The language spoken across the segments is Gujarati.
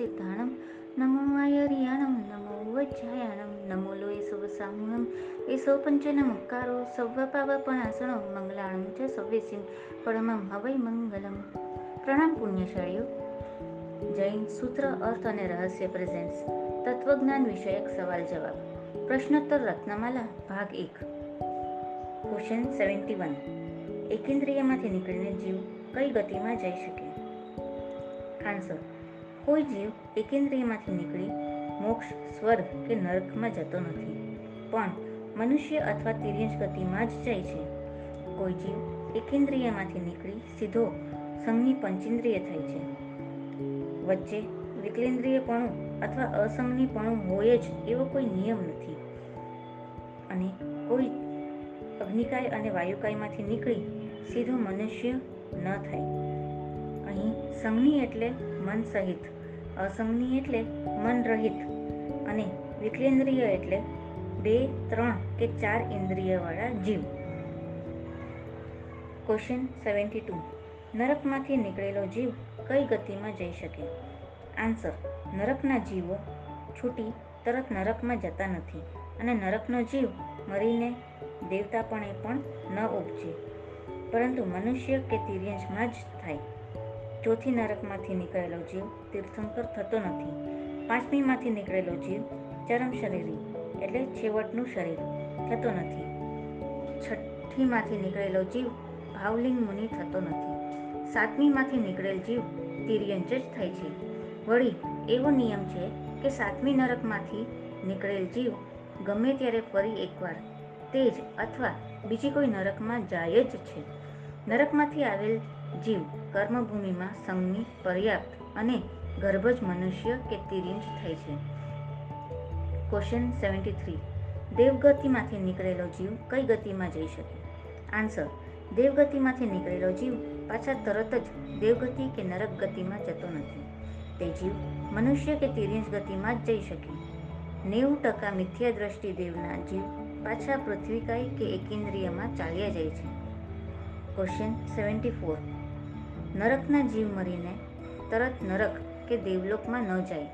સિદ્ધાણમ નમો આયર્યાણમ નમો વજ્જાયાણમ નમો લોય શુભસાહુણમ એસો પંચનમુક્કારો સૌવપાવપણાસણો મંગલાણમ ચ સવ્યસિમ પરમમ હવૈ મંગલમ પ્રણામ પુણ્યશાળીઓ જૈન સૂત્ર અર્થ અને રહસ્ય પ્રેઝેન્ટ્સ તત્વજ્ઞાન વિષયક સવાલ જવાબ પ્રશ્નોત્તર રત્નમાલા ભાગ એક ક્વેશ્ચન સેવન્ટી વન એકેન્દ્રિયમાંથી નીકળીને જીવ કઈ ગતિમાં જઈ શકે આન્સર કોઈ જીવ એકેન્દ્રિયમાંથી નીકળી મોક્ષ, સ્વર્ગ કે નરકમાં જતો નથી. પણ મનુષ્ય અથવા તિર્યંશ ગતિમાં જ જાય છે. કોઈ જીવ એકેન્દ્રિયમાંથી નીકળી સીધો સંઘની પંચેન્દ્રિય થાય છે. વચ્ચે વિકલેન્દ્રિયપણું અથવા અસંગનીપણું હોય જ એવો કોઈ નિયમ નથી. અને કોઈ અગ્નિકાય અને વાયુકાયમાંથી નીકળી સીધો મનુષ્ય ન થાય. અહીં સંઘની એટલે મન સહિત અસંગની એટલે મન રહિત અને વિકલેન્દ્રિય એટલે બે, ત્રણ કે ચાર ઇન્દ્રિયવાળા જીવ. ક્વેશ્ચન સેવન્ટી ટુ નરકમાંથી નીકળેલો જીવ કઈ ગતિમાં જઈ શકે? આન્સર નરકના જીવો છૂટી તરત નરકમાં જતા નથી અને નરકનો જીવ મરીને દેવતાપણે પણ ન ઉપજે. પરંતુ મનુષ્ય કે તિર્યંશમાં જ થાય. ચોથી નરકમાંથી નીકળેલો જીવ તીર્થંકર થતો નથી. પાંચમીમાંથી નીકળેલો જીવ ચરમ શરીરી, એટલે છેવટનું શરીર, થતો નથી. છઠ્ઠીમાંથી નીકળેલો જીવ ભાવલિંગ મુનિ થતો નથી. સાતમીમાંથી નીકળેલ જીવ તિર્યંચ જ થાય છે. વળી, એવો નિયમ છે કે સાતમી નરકમાંથી નીકળેલ જીવ ગમે ત્યારે ફરી એકવાર, તે જ અથવા બીજી કોઈ નરકમાં જાય જ છે. નરકમાંથી આવેલ જીવ કર્મભૂમિમાં સંઘની પર્યાપ્ત અને ગર્ભજ મનુષ્ય કે તિરિંજ થાય છે. ક્વેશ્ચન સેવન્ટી થ્રી દેવગતિમાંથી નીકળેલો જીવ કઈ ગતિમાં જઈ શકે? આન્સર દેવગતિમાંથી નીકળેલો જીવ પાછા તરત જ દેવગતિ કે નરક ગતિમાં જતો નથી. તે જીવ મનુષ્ય કે તિરિંજ ગતિમાં જ જઈ શકે. નેવું ટકા મિથ્યા દ્રષ્ટિ દેવના જીવ પાછા પૃથ્વીકાય કે એકેન્દ્રિયમાં ચાલ્યા જાય છે. ક્વેશ્ચન સેવન્ટી ફોર નરકના જીવ મરીને તરત નરક કે દેવલોકમાં ન જાય.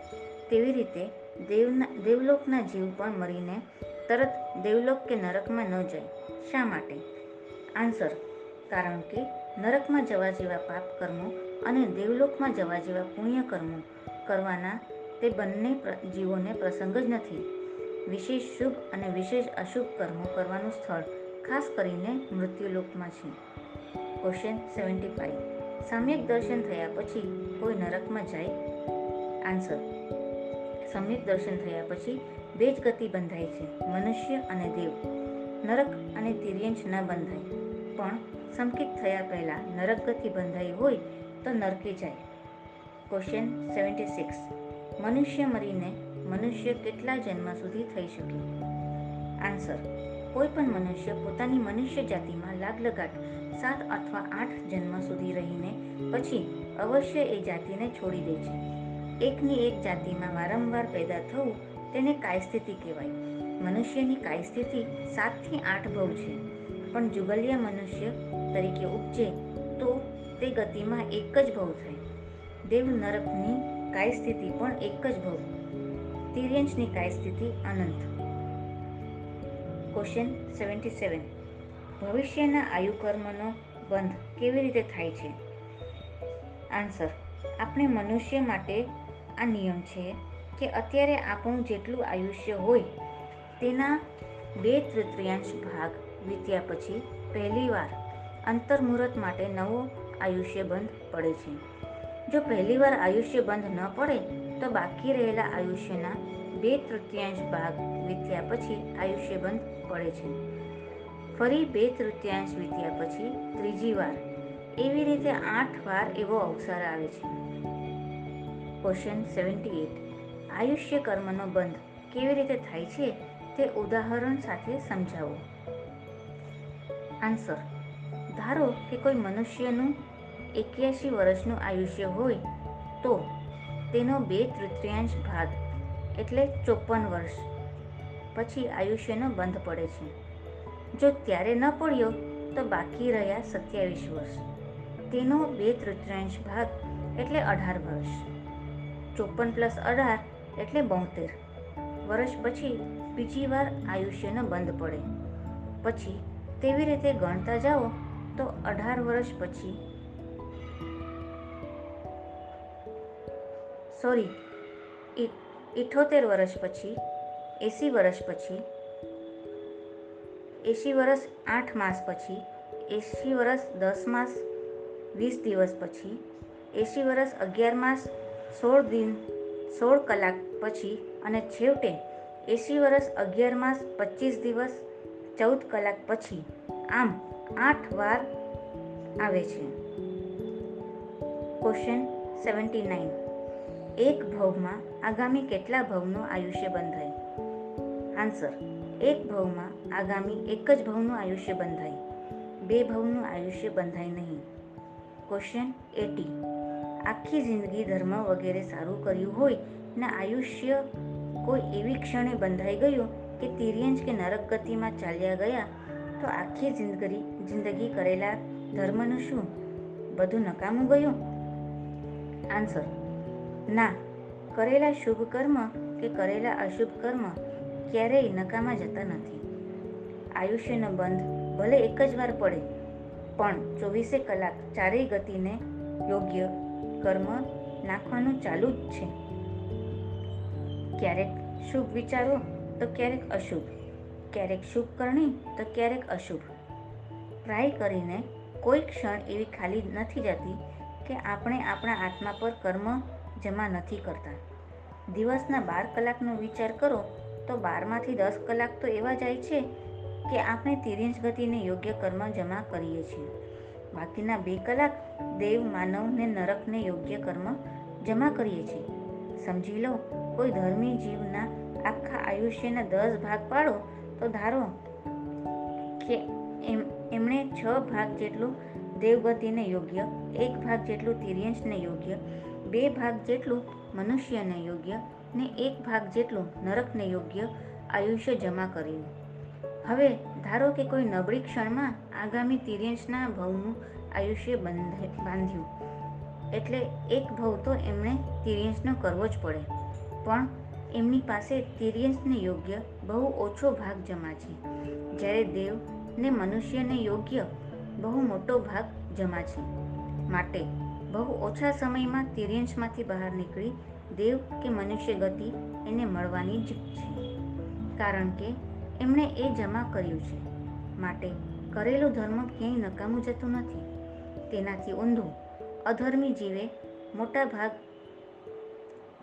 તેવી રીતે દેવના, દેવલોકના જીવ પણ મરીને તરત દેવલોક કે નરકમાં ન જાય. શા માટે? આન્સર. કારણ કે નરકમાં જવા જેવા પાપ કર્મો અને દેવલોકમાં જવા જેવા પુણ્ય કર્મો કરવાના તે બંને જીવોને પ્રસંગ જ નથી. વિશેષ શુભ અને વિશેષ અશુભ કર્મો કરવાનું સ્થળ ખાસ કરીને મૃત્યુલોકમાં છે. ક્વેશ્ચન સેવન્ટી ફાઈવ સમ્યક દર્શન થયા પછી કોઈ નરકમાં જાય? આન્સર સમ્યક દર્શન થયા પછી બે જ ગતિ બંધાય છે, મનુષ્ય અને દેવ. નરક અને તિર્યંશ ન બંધાય. પણ સંકિત થયા પહેલાં નરક ગતિ બંધાઈ હોય તો નરકે જાય. ક્વેશ્ચન સેવન્ટી સિક્સ મનુષ્ય મરીને મનુષ્ય કેટલા જન્મ સુધી થઈ શકે? આન્સર કોઈ પણ મનુષ્ય પોતાની મનુષ્ય જાતિમાં લાગ લગાટ સાત અથવા આઠ જન્મ સુધી રહીને પછી અવશ્ય એ જાતિને છોડી દે છે. એકની એક જાતિમાં વારંવાર પેદા થવું તેને કાયસ્થિતિ કહેવાય. મનુષ્યની કાયસ્થિતિ સાતથી આઠ ભવ છે. પણ જુગલિયા મનુષ્ય તરીકે ઉપજે તો તે ગતિમાં એક જ ભવ થાય. દેવ નરકની કાયસ્થિતિ પણ એક જ ભવ તિર્યંશની કાયસ્થિતિ અનંત. ક્વેશ્ચન સેવન્ટી સેવન ભવિષ્યના આયુ કર્મનો બંધ કેવી રીતે થાય છે? આન્સર આપણે મનુષ્ય માટે આ નિયમ છે કે અત્યારે આપણું જેટલું આયુષ્ય હોય, તેના બે તૃતીયાંશ ભાગ વીત્યા પછી પહેલીવાર અંતર્મુહૂર્ત માટે નવો આયુષ્ય બંધ પડે છે. જો પહેલીવાર આયુષ્ય બંધ ન પડે, તો બાકી રહેલા આયુષ્યના બે તૃતીયાંશ ભાગ વીત્યા પછી આયુષ્ય બંધ પડે છે. ફરી બે તૃતીયાંશ વીત્યા પછી ત્રીજી વાર. એવી રીતે આઠ વાર એવો અવસર આવે છે. ક્વેશ્ચન સેવન્ટી એટ આયુષ્ય કર્મનો બંધ કેવી રીતે થાય છે તે ઉદાહરણ સાથે સમજાવો. આન્સર ધારો કે કોઈ મનુષ્યનું એક્યાસી વર્ષનું આયુષ્ય હોય તો તેનો બે તૃતીયાંશ ભાગ એટલે ચોપન વર્ષ. પછી આયુષ્યનો બંધ પડે છે. જો ત્યારે ન પડ્યો, તો બાકી રહ્યા સત્યાવીસ વર્ષ. તેનો બે તૃતીયાંશ ભાગ એટલે અઢાર વર્ષ. ચોપન પ્લસ અઢાર એટલે બોતેર. વર્ષ પછી બીજી વાર આયુષ્યનો બંધ પડે. પછી તેવી રીતે ગણતા જાઓ, તો અઢાર વર્ષ પછી સોરી ઇઠોતેર વર્ષ પછી, એંસી વર્ષ પછી, એંસી વર્ષ આઠ માસ પછી, એંસી વર્ષ દસ માસ, વીસ દિવસ પછી, એંસી વર્ષ અગિયાર માસ, સોળ દિન, સોળ કલાક પછી અને છેવટે એંસી વર્ષ અગિયાર માસ, પચીસ દિવસ, ચૌદ કલાક પછી આમ આઠ વાર આવે છે. ક્વેશ્ચન સેવન્ટી નાઇન એક ભવમાં આગામી કેટલા ભવનું આયુષ્ય બંધાય આન્સર એક ભવમાં આગામી એક જ ભવનું આયુષ્ય બંધાય. બે ભવનું આયુષ્ય બંધાય નહીં. ક્વેશ્ચન એટી આખી જિંદગી ધર્મ વગેરે સારું કર્યું હોય, ને આયુષ્ય કોઈ એવી ક્ષણે બંધાઈ ગયું કે તિર્યંજ કે નરક ગતિમાં ચાલ્યા ગયા, તો આખી જિંદગી જિંદગી કરેલા ધર્મનું શું? બધું નકામું ગયું? આન્સર ના. કરેલા શુભ કર્મ કે કરેલા અશુભ કર્મ ક્યારેય નકામા જતા નથી. આયુષ્યનો બંધ ભલે એક જ વાર પડે, પણ ચોવીસે કલાક ચારેય ગતિને યોગ્ય કર્મ નાખવાનું ચાલુ જ છે. ક્યારેક શુભ વિચારો, તો ક્યારેક અશુભ. ક્યારેક શુભ કરણી, તો ક્યારેક અશુભ. ટ્રાય કરીને કોઈ ક્ષણ એવી ખાલી નથી જતી કે આપણે આપણા આત્મા પર કર્મ જમા નથી કરતા. દિવસના બાર કલાકનો વિચાર કરો, તો બારમાંથી દસ કલાક તો એવા જાય છે કે આપણે તિર્યંશ ગતિને યોગ્ય કર્મ જમા કરીએ છીએ. બાકીના બે કલાક દેવ માનવને નરકને યોગ્ય કર્મ જમા કરીએ છીએ. સમજી લો, કોઈ ધર્મી જીવના આખા આયુષ્યના દસ ભાગ પાડો, તો ધારો કે એમ, એમણે છ ભાગ જેટલું દેવગતિને યોગ્ય, એક ભાગ જેટલું તિર્યંશને યોગ્ય બે ભાગ જેટલું મનુષ્યને યોગ્ય ને એક ભાગ જેટલું નરકને યોગ્ય આયુષ્ય જમા કર્યું. હવે ધારો કે કોઈ નબળી ક્ષણમાં આગામી તિર્યંશના ભવનું આયુષ્ય બંધ, બાંધ્યું. એટલે એક ભવ તો એમણે તિર્યંશનો કરવો જ પડે. પણ એમની પાસે તિર્યંશને યોગ્ય બહુ ઓછો ભાગ જમા છે. જ્યારે દેવ ને મનુષ્યને યોગ્ય બહુ મોટો ભાગ જમા છે. માટે બહુ ઓછા સમયમાં તિર્યંશમાંથી બહાર નીકળી દેવ કે મનુષ્ય ગતિ એને મળવાની જ છે. કારણ કે એમણે એ જમા કર્યું છે. માટે કરેલો ધર્મ ક્યાંય નકામું જતું નથી. તેનાથી ઊંધું અધર્મી જીવે મોટા ભાગ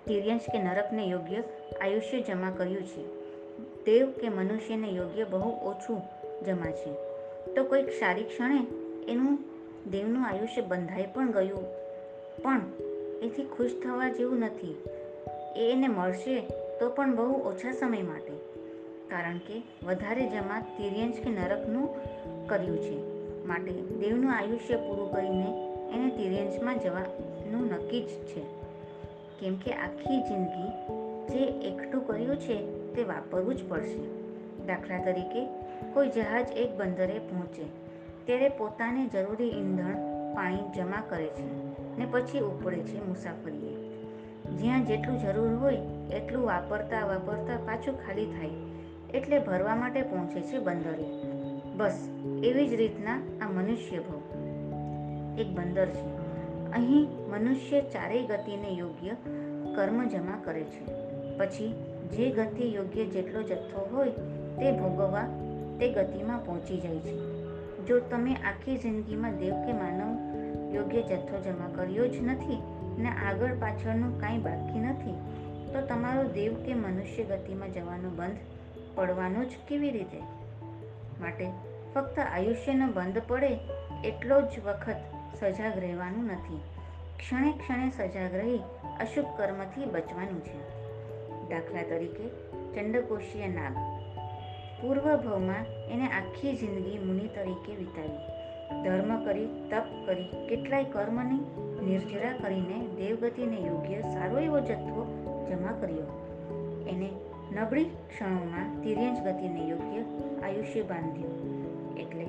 તિર્યંશ કે નરકને યોગ્ય આયુષ્ય જમા કર્યું છે. દેવ કે મનુષ્યને યોગ્ય બહુ ઓછું જમા છે. તો કોઈક સારી ક્ષણે એનું દેવનું આયુષ્ય બંધાઈ પણ ગયું. પણ એથી ખુશ થવા જેવું નથી. એ એને મળશે તો પણ બહુ ઓછા સમય માટે. કારણ કે વધારે જમા તિર્યંશ કે નરકનું કર્યું છે. માટે દેવનું આયુષ્ય પૂરું કરીને એને તિર્યંશમાં જવાનું નક્કી જ છે. કેમ કે આખી જિંદગી જે એકઠું કર્યું છે તે વાપરવું જ પડશે. દાખલા તરીકે કોઈ જહાજ એક બંદરે પહોંચે. ત્યારે પોતાને જરૂરી ઈંધણ, પાણી જમા કરે છે ને પછી ઉપડે છે મુસાફરીએ. જ્યાં જેટલું જરૂર હોય, એટલું વાપરતા વાપરતા પાછું ખાલી થાય એટલે ભરવા માટે પહોંચે છે બંદરે. બસ, એવી જ રીતના આ મનુષ્ય ભવ. એક બંદર છે. અહીં મનુષ્ય ચારેય ગતિને યોગ્ય કર્મ જમા કરે છે. પછી, જે ગતિ યોગ્ય જેટલો જથ્થો હોય, તે ભોગવવા તે ગતિમાં પહોંચી જાય છે. જો તમે આખી જિંદગીમાં દેવ કે માનવ યોગ્ય જથ્થો જમા કર્યો જ નથી ને આગળ પાછળનું કાંઈ બાકી નથી, તો તમારો દેવ કે મનુષ્ય ગતિમાં જવાનું બંધ પડવાનો જ કેવી રીતે? માટે ફક્ત આયુષ્યનો બંધ પડે એટલો જ વખત સજાગ રહેવાનું નથી. ક્ષણે ક્ષણે સજાગ રહી અશુભ કર્મથી બચવાનું છે. દાખલા તરીકે ચંડકોશીય નાગ. પૂર્વ ભવમાં એને આખી જિંદગી મુનિ તરીકે વિતાવી. ધર્મ કરી, તપ કરી, કેટલાય કર્મની નિર્જરા કરીને દેવગતિને યોગ્ય સારો એવો જથ્થો જમા કર્યો. એને નબળી ક્ષણોમાં તિર્યંજ ગતિને યોગ્ય આયુષ્ય બાંધ્યું. એટલે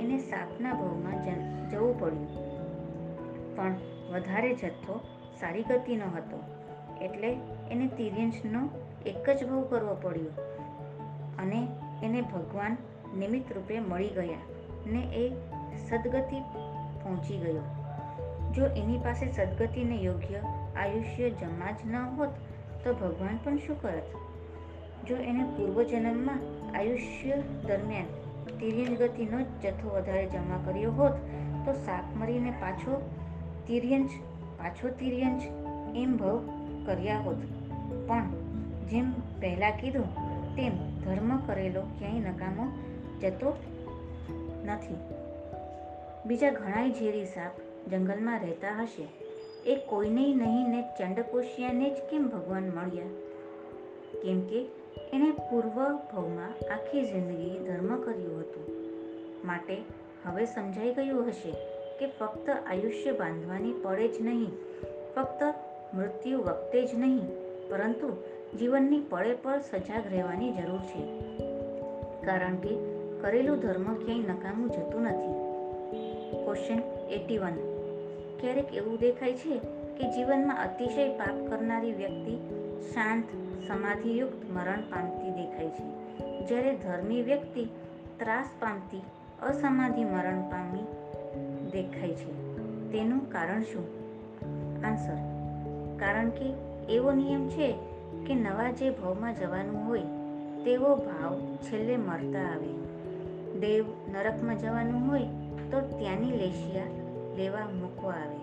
એને સાપના ભવમાં જવું પડ્યું. પણ વધારે જથ્થો સારી ગતિનો હતો. એટલે એને તિર્યંજનો એક જ ભવ કરવો પડ્યો. અને એને ભગવાન નિમિત્ત રૂપે મળી ગયા ને એ સદગતિ પહોંચી ગયો. જો એની પાસે સદગતિને યોગ્ય આયુષ્ય જમા જ ન હોત, તો ભગવાન પણ શું કરત? જો એને પૂર્વજન્મમાં આયુષ્ય દરમિયાન તિર્યંજ ગતિનો જથ્થો વધારે જમા કર્યો હોત, તો શાક મરીને પાછો તિર્યંજ પાછો તિર્યંજ એમ ભવ કર્યા હોત. પણ જેમ પહેલાં કીધું, તેમ ધર્મ કરેલો ક્યાંય નકામો જતો નથી. બીજા ઘણાય ઝેરી સાપ જંગલમાં રહેતા હશે. એ કોઈને નહીં ને ચંડકોશિયાને જ કેમ ભગવાન મળ્યા? કેમ કે એણે પૂર્વ ભવમાં આખી જિંદગી ધર્મ કર્યું હતું. માટે હવે સમજાઈ ગયું હશે કે ફક્ત આયુષ્ય બાંધવાની પડે જ નહીં. ફક્ત મૃત્યુ વખતે જ નહીં, પરંતુ જીવનની પળે પળ સજાગ રહેવાની જરૂર છે. કારણ કે કરેલું ધર્મ ક્યાંય નકામું જતું નથી. ક્વેશ્ચન એટી વન ક્યારેક એવું દેખાય છે કે જીવનમાં અતિશય પાપ કરનારી વ્યક્તિ શાંત, સમાધિયુક્ત મરણ પામતી દેખાય છે. જ્યારે ધર્મી વ્યક્તિ ત્રાસ પામતી, અસમાધિ મરણ પામી દેખાય છે. તેનું કારણ શું? આન્સર કારણ કે એવો નિયમ છે કે નવા જે ભાવમાં જવાનું હોય, તેવો ભાવ છેલ્લે મળતા આવે. દેવ નરકમાં જવાનું હોય, તો ત્યાંની લેશિયા લેવા મૂકવા આવે.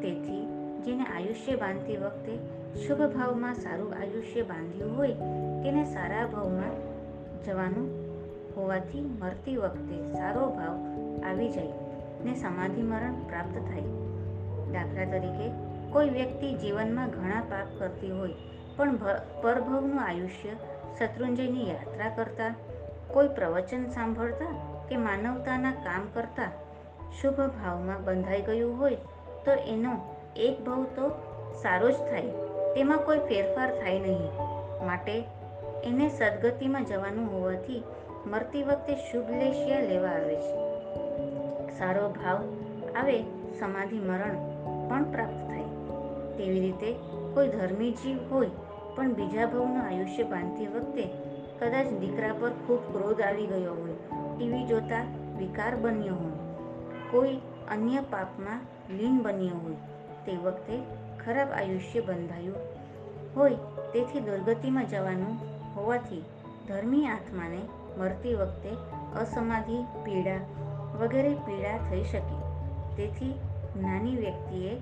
તેથી, જેને આયુષ્ય બાંધતી વખતે શુભ ભાવમાં સારું આયુષ્ય બાંધ્યું હોય, તેને સારા ભાવમાં જવાનું હોવાથી મરતી વખતે સારો ભાવ આવી જાય ને સમાધિ મરણ પ્રાપ્ત થાય. દાખલા તરીકે, કોઈ વ્યક્તિ જીવનમાં ઘણા પાપ કરતી હોય પણ પરભવનું આયુષ્ય, શત્રુંજયની યાત્રા કરતા, કોઈ પ્રવચન સાંભળતા કે માનવતાના કામ કરતા શુભ ભાવમાં બંધાઈ ગયું હોય, તો એનો એક ભાવ તો સારો જ થાય, તેમાં કોઈ ફેરફાર થાય નહીં. માટે એને સદગતિમાં જવાનું હોવાથી મરતી વખતે શુભ લેશિયા લેવા આવે છે. સારો ભાવ આવે, સમાધિ મરણ પણ પ્રાપ્ત થાય. તેવી રીતે કોઈ ધર્મી જીવ હોય પણ બીજા ભાવનું આયુષ્ય બાંધતી વખતે કદાચ દીકરા પર ખૂબ ક્રોધ આવી ગયો હોય, ટીવી જોતા વિકાર બન્યો હોય, કોઈ અન્ય પાપમાં લીન બન્યો હોય, તે વખતે ખરાબ આયુષ્ય બંધાયું હોય, તેથી દુર્ગતિમાં જવાનું હોવાથી ધર્મી આત્માને મરતી વખતે અસમાધિ પીડા વગેરે પીડા થઈ શકે, તેથી નાની વ્યક્તિએ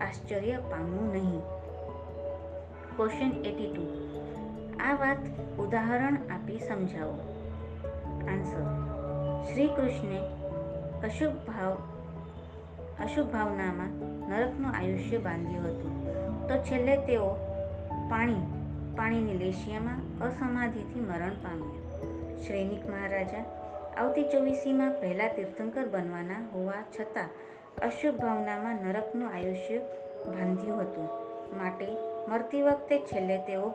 આશ્ચર્ય પામવું નહીં. ક્વેશ્ચન એટી ટુ આ વાત ઉદાહરણ આપી સમજાવો. આન્સર શ્રી કૃષ્ણે અશુભ ભાવ અશુભ ભાવનામાં નરકનું આયુષ્ય બાંધ્યું હતું. તો છેલ્લે તેઓ પાણી, પાણીની લેશિયામાં અસમાધિથી મરણ પામ્યા. શ્રેનિક મહારાજા આવતી ચોવીસીમાં પહેલા તીર્થંકર બનવાના હોવા છતાં અશુભ ભાવનામાં નરકનું આયુષ્ય બાંધ્યું હતું. માટે મરતી વખતે છેલ્લે તેઓ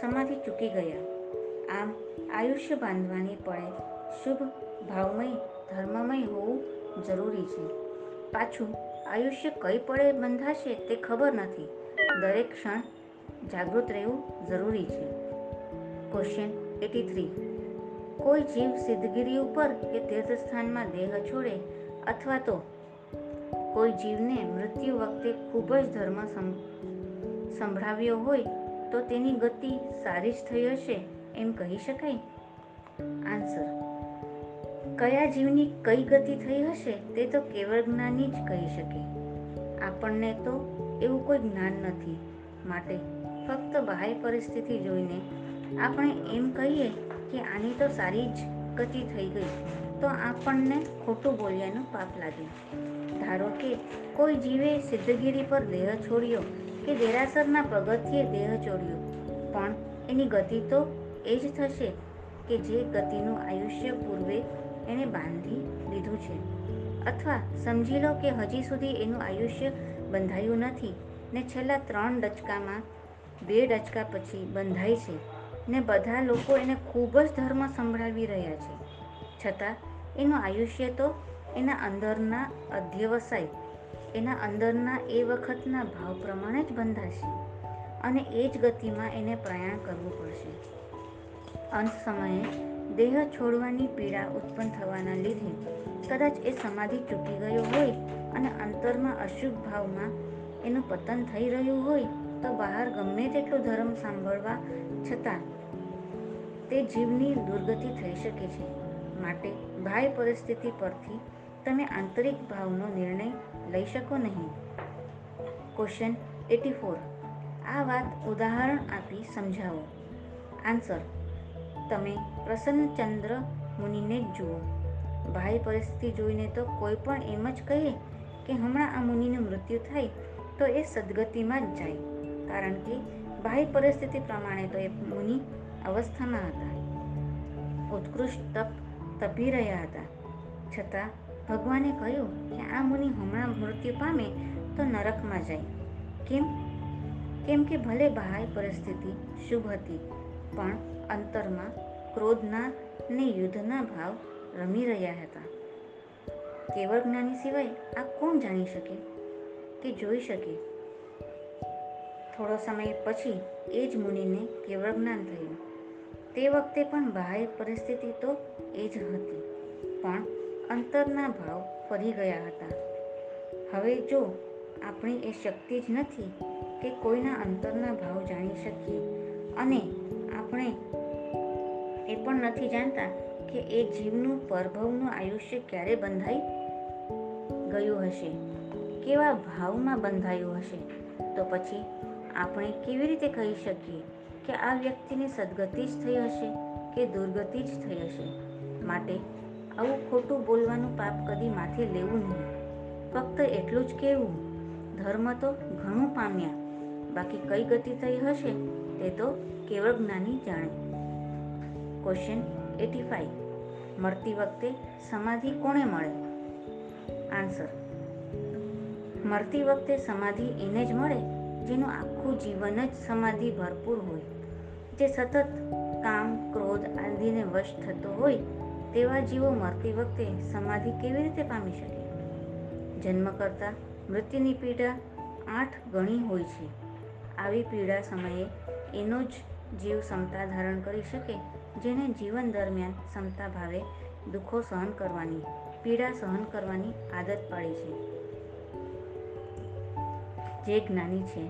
સમાધિ ચૂકી ગયા. આમ, આયુષ્ય બાંધવાની પડે શુભ, ભાવમય, ધર્મમય હોવું જરૂરી છે. પાછું, આયુષ્ય કઈ પડે બંધાશે તે ખબર નથી. દરેક ક્ષણ જાગૃત રહેવું જરૂરી છે. ક્વેશ્ચન એટી થ્રી કોઈ જીવ સિદ્ધગીરી ઉપર કે તીર્થસ્થાનમાં દેહ છોડે અથવા તો કોઈ જીવને મૃત્યુ વખતે ખૂબ જ ધર્મ સંભળાવ્યો હોય તો તેની ગતિ સારી જ થઈ હશે એમ કહી શકાય? આન્સર કયા જીવની કઈ ગતિ થઈ હશે તે તો કેવળ જ્ઞાની જ કહી શકે. આપણને તો એવું કોઈ જ્ઞાન નથી. માટે ફક્ત બાહ્ય પરિસ્થિતિ જોઈને આપણે એમ કહીએ કે આની તો સારી જ ગતિ થઈ ગઈ, તો આપણને ખોટું બોલ્યાનું પાપ લાગે. ધારો કે કોઈ જીવે સિદ્ધગીરી પર દેહ છોડ્યો કે દેરાસરના પગથિયે દેહ ચોડ્યો પણ એની ગતિ તો એ જ થશે કે જે ગતિનું આયુષ્ય પૂર્વે એણે બાંધી લીધું છે. અથવા સમજી લો કે હજી સુધી એનું આયુષ્ય બંધાયું નથી ને છેલ્લા ત્રણ ડચકામાં, બે ડચકા પછી બંધાય છે ને બધા લોકો એને ખૂબ જ ધર્મ સંભળાવી રહ્યા છે. છતાં એનું આયુષ્ય તો એના અંદરના અધ્યવસાય એના અંદરના એ વખતના ભાવ પ્રમાણે જ બંધાશે અને એ જ ગતિમાં એને પ્રયાણ કરવું પડશે. અંત સમયે દેહ છોડવાની પીડા ઉત્પન્ન થવાના લીધે કદાચ એ સમાધિ ચૂકી ગયો હોય અને અંતરમાં અશુભ ભાવમાં એનું પતન થઈ રહ્યું હોય તો બહાર ગમે તેટલો ધર્મ સાંભળવા છતાં તે જીવની દુર્ગતિ થઈ શકે છે. માટે બાહ્ય પરિસ્થિતિ પરથી તમે આંતરિક ભાવનો નિર્ણય લઈ શકો નહીં. ક્વેશ્ચન એટી ફોર આ વાત ઉદાહરણ આપી સમજાવો. આન્સર તમે પ્રસન્નચંદ્ર મુનિને જ જુઓ. ભાઈ પરિસ્થિતિ જોઈને તો કોઈ પણ એમ જ કહે કે હમણાં આ મુનિનું મૃત્યુ થાય તો એ સદગતિમાં જ જાય. કારણ કે બાહ્ય પરિસ્થિતિ પ્રમાણે તો એ મુનિ અવસ્થામાં હતા. ઉત્કૃષ્ટ તપ તપી રહ્યા હતા. છતાં ભગવાને કહ્યું કે આ મુનિ હમણાં મૃત્યુ પામે તો નરકમાં જાય. કેમ? કેમ કે ભલે બહાર પરિસ્થિતિ શુભ હતી, પણ અંતરમાં ક્રોધના ને યુદ્ધના ભાવ રમી રહ્યા હતા. કેવળ જ્ઞાની સિવાય આ કોણ જાણી શકે કે જોઈ શકે? થોડો સમય પછી એ જ મુનિને કેવળ જ્ઞાન થયું. તે વખતે પણ બહાર પરિસ્થિતિ તો એ જ હતી, પણ અંતરના ભાવ ફરી ગયા હતા. હવે જો આપણી એ શક્તિ જ નથી કે કોઈના અંતરના ભાવ જાણી શકીએ અને આપણે એ પણ નથી જાણતા કે એ જીવનું પરભવનું આયુષ્ય ક્યારે બંધાઈ ગયું હશે, કેવા ભાવમાં બંધાયું હશે, તો પછી આપણે કેવી રીતે કહી શકીએ કે આ વ્યક્તિની સદગતિ જ થઈ હશે કે દુર્ગતિ જ થઈ હશે? માટે આવું ખોટું બોલવાનું પાપ કદી માથે લેવું નહીં. ફક્ત એટલું જ કહેવું, ધર્મ તો ઘણું પામ્યા. બાકી કઈ ગતિ થઈ હશે તે તો કેવળ જ્ઞાની જાણે. ક્વેશ્ચન એટી ફાઈવ મરતી વખતે સમાધિ કોણે મળે? આન્સર મરતી વખતે સમાધિ એને જ મળે જેનું આખું જીવન જ સમાધિ ભરપૂર હોય. જે સતત કામ, ક્રોધ આદિને વશ થતો હોય તેવા જીવો મરતી વખતે સમાધિ કેવી રીતે પામી શકે? જન્મ કરતાં મૃત્યુની પીડા આઠ ગણી હોય છે. આવી પીડા સમયે એનો જ જીવ ક્ષમતા ધારણ કરી શકે, જેને જીવન દરમિયાન ક્ષમતા ભાવે દુઃખો સહન કરવાની, પીડા સહન કરવાની આદત પાડી છે. જે જ્ઞાની છે,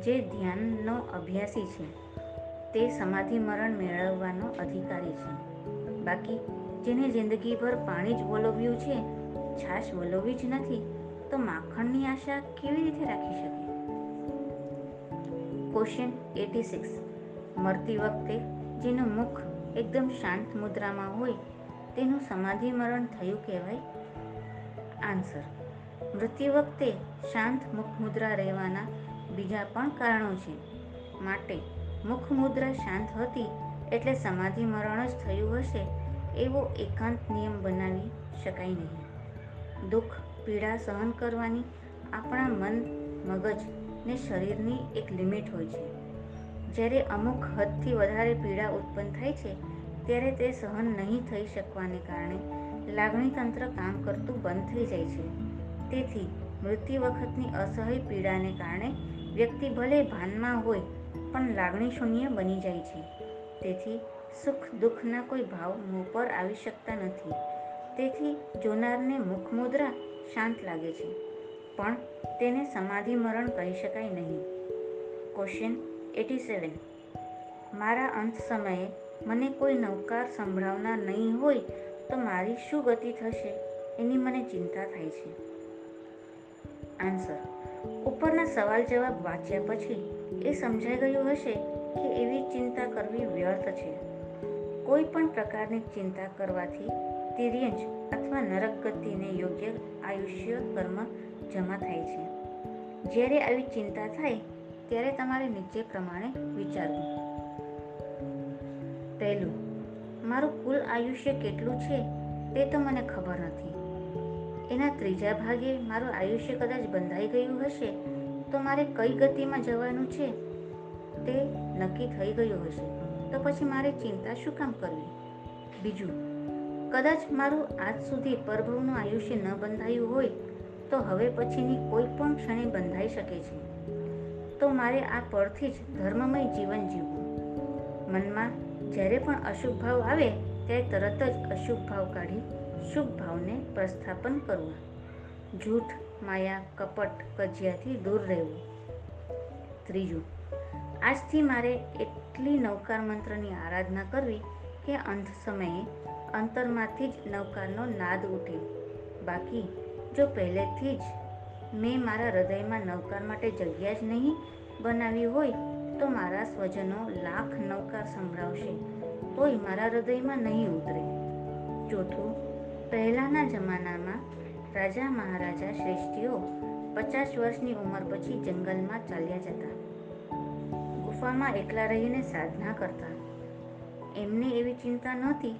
જે ધ્યાનનો અભ્યાસી છે, તે સમાધિ મરણ મેળવવાનો અધિકારી છે. બાકી જેને જિંદગીભર પાણી જ વલોવ્યું છે, છાશ વલોવી જ નથી, તો માખણની આશા કેવી રીતે રાખી શકે? ક્વેશ્ચન એટી સિક્સ મરતી વખતે જેનું મુખ એકદમ શાંત મુદ્રામાં હોય, તેનું સમાધિ મરણ થયું કહેવાય? આન્સર મૃત્યુ વખતે શાંત મુખ મુદ્રા રહેવાના બીજા પણ કારણો છે. માટે મુખ મુદ્રા શાંત હતી એટલે સમાધિ મરણ જ થયું હશે. એવો એકાંત નિયમ બનાવી શકાય નહીં. દુઃખ, પીડા સહન કરવાની આપણા મન, મગજ ને શરીરની એક લિમિટ હોય છે. જ્યારે અમુક હદથી વધારે પીડા ઉત્પન્ન થાય છે, ત્યારે તે સહન નહીં થઈ શકવાને કારણે લાગણી તંત્ર કામ કરતું બંધ થઈ જાય છે. તેથી મૃત્યુ વખતની અસહ્ય પીડાને કારણે વ્યક્તિ ભલે ભાનમાં હોય, પણ લાગણી શૂન્ય બની જાય છે. તેથી સુખ દુઃખના કોઈ ભાવ મોં પર આવી શકતા નથી. તેથી જોનારને મુખમુદ્રા શાંત લાગે છે. પણ તેને સમાધિ મરણ કહી શકાય નહીં. ક્વેશ્ચન એટી સેવન મારા અંત સમયે મને કોઈ નવકાર સંભળાવનાર નહીં હોય તો મારી શું ગતિ થશે? એની મને ચિંતા થાય છે. આન્સર ઉપરના સવાલ જવાબ વાંચ્યા પછી એ સમજાઈ ગયું હશે કે એવી ચિંતા કરવી વ્યર્થ છે. કોઈ પણ પ્રકારની ચિંતા કરવાથી તિર્યંજ અથવા નરક ગતિને યોગ્ય આયુષ્ય કર્મ જમા થાય છે. જ્યારે આવી ચિંતા થાય, ત્યારે તમારે નીચે પ્રમાણે વિચારવું. પહેલું, મારું કુલ આયુષ્ય કેટલું છે તે તો મને ખબર નથી. એના ત્રીજા ભાગે મારું આયુષ્ય કદાચ બંધાઈ ગયું હશે, તો મારે કઈ ગતિમાં જવાનું છે તે નક્કી થઈ ગયું હશે. તો પછી મારે ચિંતા શું કામ કરવી? બીજું, કદાચ મારું આજ સુધી પરભવનું આયુષ્ય ન બંધાયું હોય, તો હવે પછીની કોઈ પણ ક્ષણે બંધાઈ શકે છે. તો મારે આ પરથી જ ધર્મમય જીવન જીવવું. મનમાં જ્યારે પણ અશુભ ભાવ આવે, ત્યારે તરત જ અશુભ ભાવ કાઢી શુભ ભાવને પ્રસ્થાપન કરવું જૂઠ, માયા, કપટ, કજિયાથી દૂર રહેવું. ત્રીજું, આજથી મારે એટલી નવકાર મંત્રની આરાધના કરવી કે અંત સમયે અંતરમાંથી જ નવકારનો નાદ ઉઠે. બાકી, જો પહેલેથી જ મેં મારા હૃદયમાં નવકાર માટે જગ્યા જ નહીં બનાવી હોય, તો મારા સ્વજનો લાખ નવકાર સંભળાવશે. તોય મારા હૃદયમાં નહીં ઉતરે. ચોથું, પહેલાંના જમાનામાં રાજા મહારાજા શ્રેષ્ઠીઓ પચાસ વર્ષની ઉંમર પછી જંગલમાં ચાલ્યા જતા. ગુફામાં એકલા રહીને સાધના કરતા. એમને એવી ચિંતા નહોતી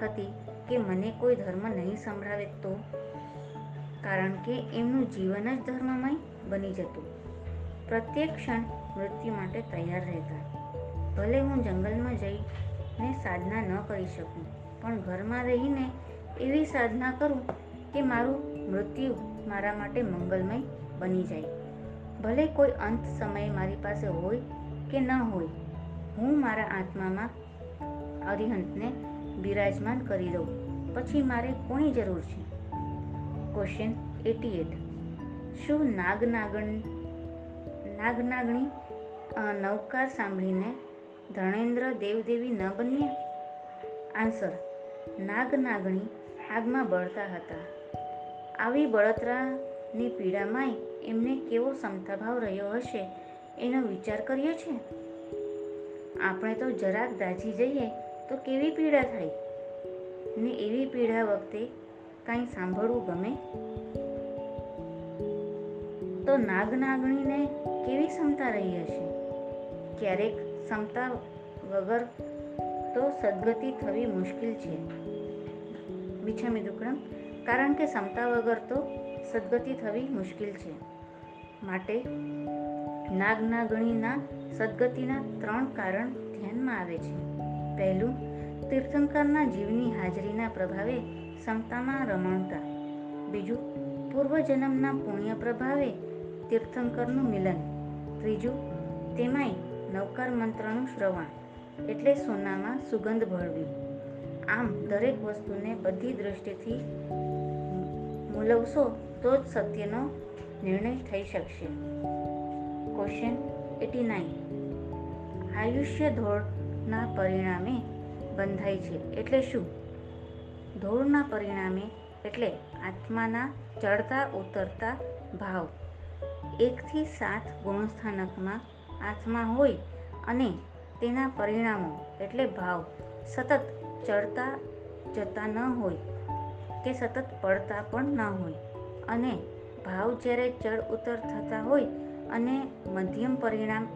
થતી કે મને કોઈ ધર્મ નહીં સંભળાવે તો? કારણ કે એમનું જીવન જ ધર્મમય બની જતું. પ્રત્યેક ક્ષણ મૃત્યુ માટે તૈયાર રહેતા. ભલે હું જંગલમાં જઈને સાધના ન કરી શકું, પણ ઘરમાં રહીને એવી સાધના કરું કે મારું મૃત્યુ મારા માટે મંગલમય બની જાય. ભલે કોઈ અંત સમયે મારી પાસે હોય કે ન હોય, હું મારા આત્મામાં અરિહંતને બિરાજમાન કરી દઉં પછી મારે કોની જરૂર છે? ક્વેશ્ચન એટી એટ શું નાગ નાગણ નાગ નાગણી નવકાર સાંભળીને ધર્ણેન્દ્ર દેવદેવી ન બન્યા? આન્સર નાગ નાગણી આગમાં બળતા હતા. આવી બળતરાની પીડામાંય એમને કેવો સમતાભાવ રહ્યો હશે એનો વિચાર કર્યો છે? આપણે તો જરાક દાઝી જઈએ તો કેવી પીડા થાય ને એવી પીડા વખતે કાંઈ સાંભળવું ગમે? તો નાગ નાગણીને કેવી ક્ષમતા રહી હશે? ક્યારેક ક્ષમતા વગર તો સદગતિ થવી મુશ્કેલ છે. બિછામી દુકડમ કારણ કે ક્ષમતા વગર તો સદગતિ થવી મુશ્કેલ છે. માટે નાગનાગણીના સદગતિના ત્રણ કારણ ધ્યાનમાં આવે છે. પહેલું, તીર્થંકરના જીવની હાજરીના પ્રભાવે ક્ષમતામાં રમણતા. બીજું, પૂર્વજન્મના પુણ્ય પ્રભાવે તીર્થંકરનું મિલન. ત્રીજું, તેમાંય નવકાર મંત્રનું શ્રવણ, એટલે સોનામાં સુગંધ ભળવી. આમ, દરેક વસ્તુને બધી દૃષ્ટિથી મૂલવશો તો જ સત્યનો નિર્ણય થઈ શકશે. ક્વેશ્ચન એટી નાઇન આયુષ્ય ધોળના પરિણામે બંધાય છે એટલે શું? ધોળના પરિણામે એટલે આત્માના ચડતા ઉતરતા ભાવ. એકથી સાત ગુણસ્થાનકમાં આત્મા હોય અને તેના પરિણામો એટલે ભાવ. સતત ચડતા જતા ન હોય કે સતત પડતા પણ ન હોય અને ભાવ જ્યારે ચડ ઉતર થતા હોય અને મધ્યમ પરિણામ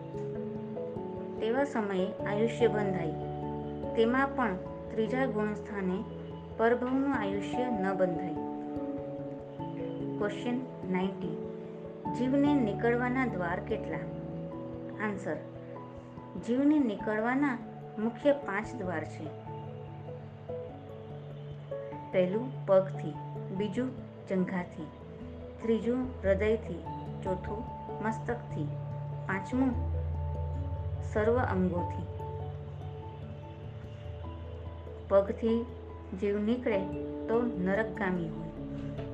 તેવા સમયે આયુષ્ય બંધાય. તેમાં પણ ત્રીજા ગુણસ્થાને પરભવનું આયુષ્ય ન બંધાય. ક્વેશ્ચન નાઇન્ટી જીવને નીકળવાના દ્વાર કેટલા? આન્સર જીવને નીકળવાના મુખ્ય પાંચ દ્વાર છે. પહેલું, પગથી. બીજું જંઘાથી ત્રીજું હૃદયથી, ચોથું મસ્તકથી, પાંચમું સર્વ અંગોથી. પગથી જીવ નીકળે તો નરકગામી હોય.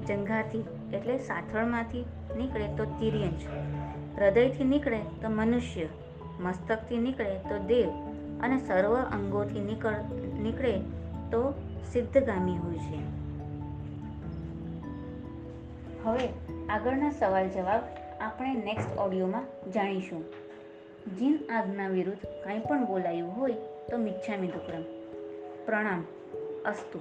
જંઘાથી એટલે સાથળમાંથી નીકળે તો તિર્યંજ. હૃદયથી નીકળે તો મનુષ્ય. મસ્તકથી નીકળે તો દેવ. અને સર્વ અંગોથી નીકળ, નીકળે તો સિદ્ધગામી હોય છે. હવે આગળના સવાલ જવાબ આપણે નેક્સ્ટ ઓડિયોમાં જાણીશું. જીન આજ્ઞા વિરુદ્ધ કાંઈ પણ બોલાયું હોય તો મિચ્છામી દુક્કડમ પ્રણામ, અસ્તુ.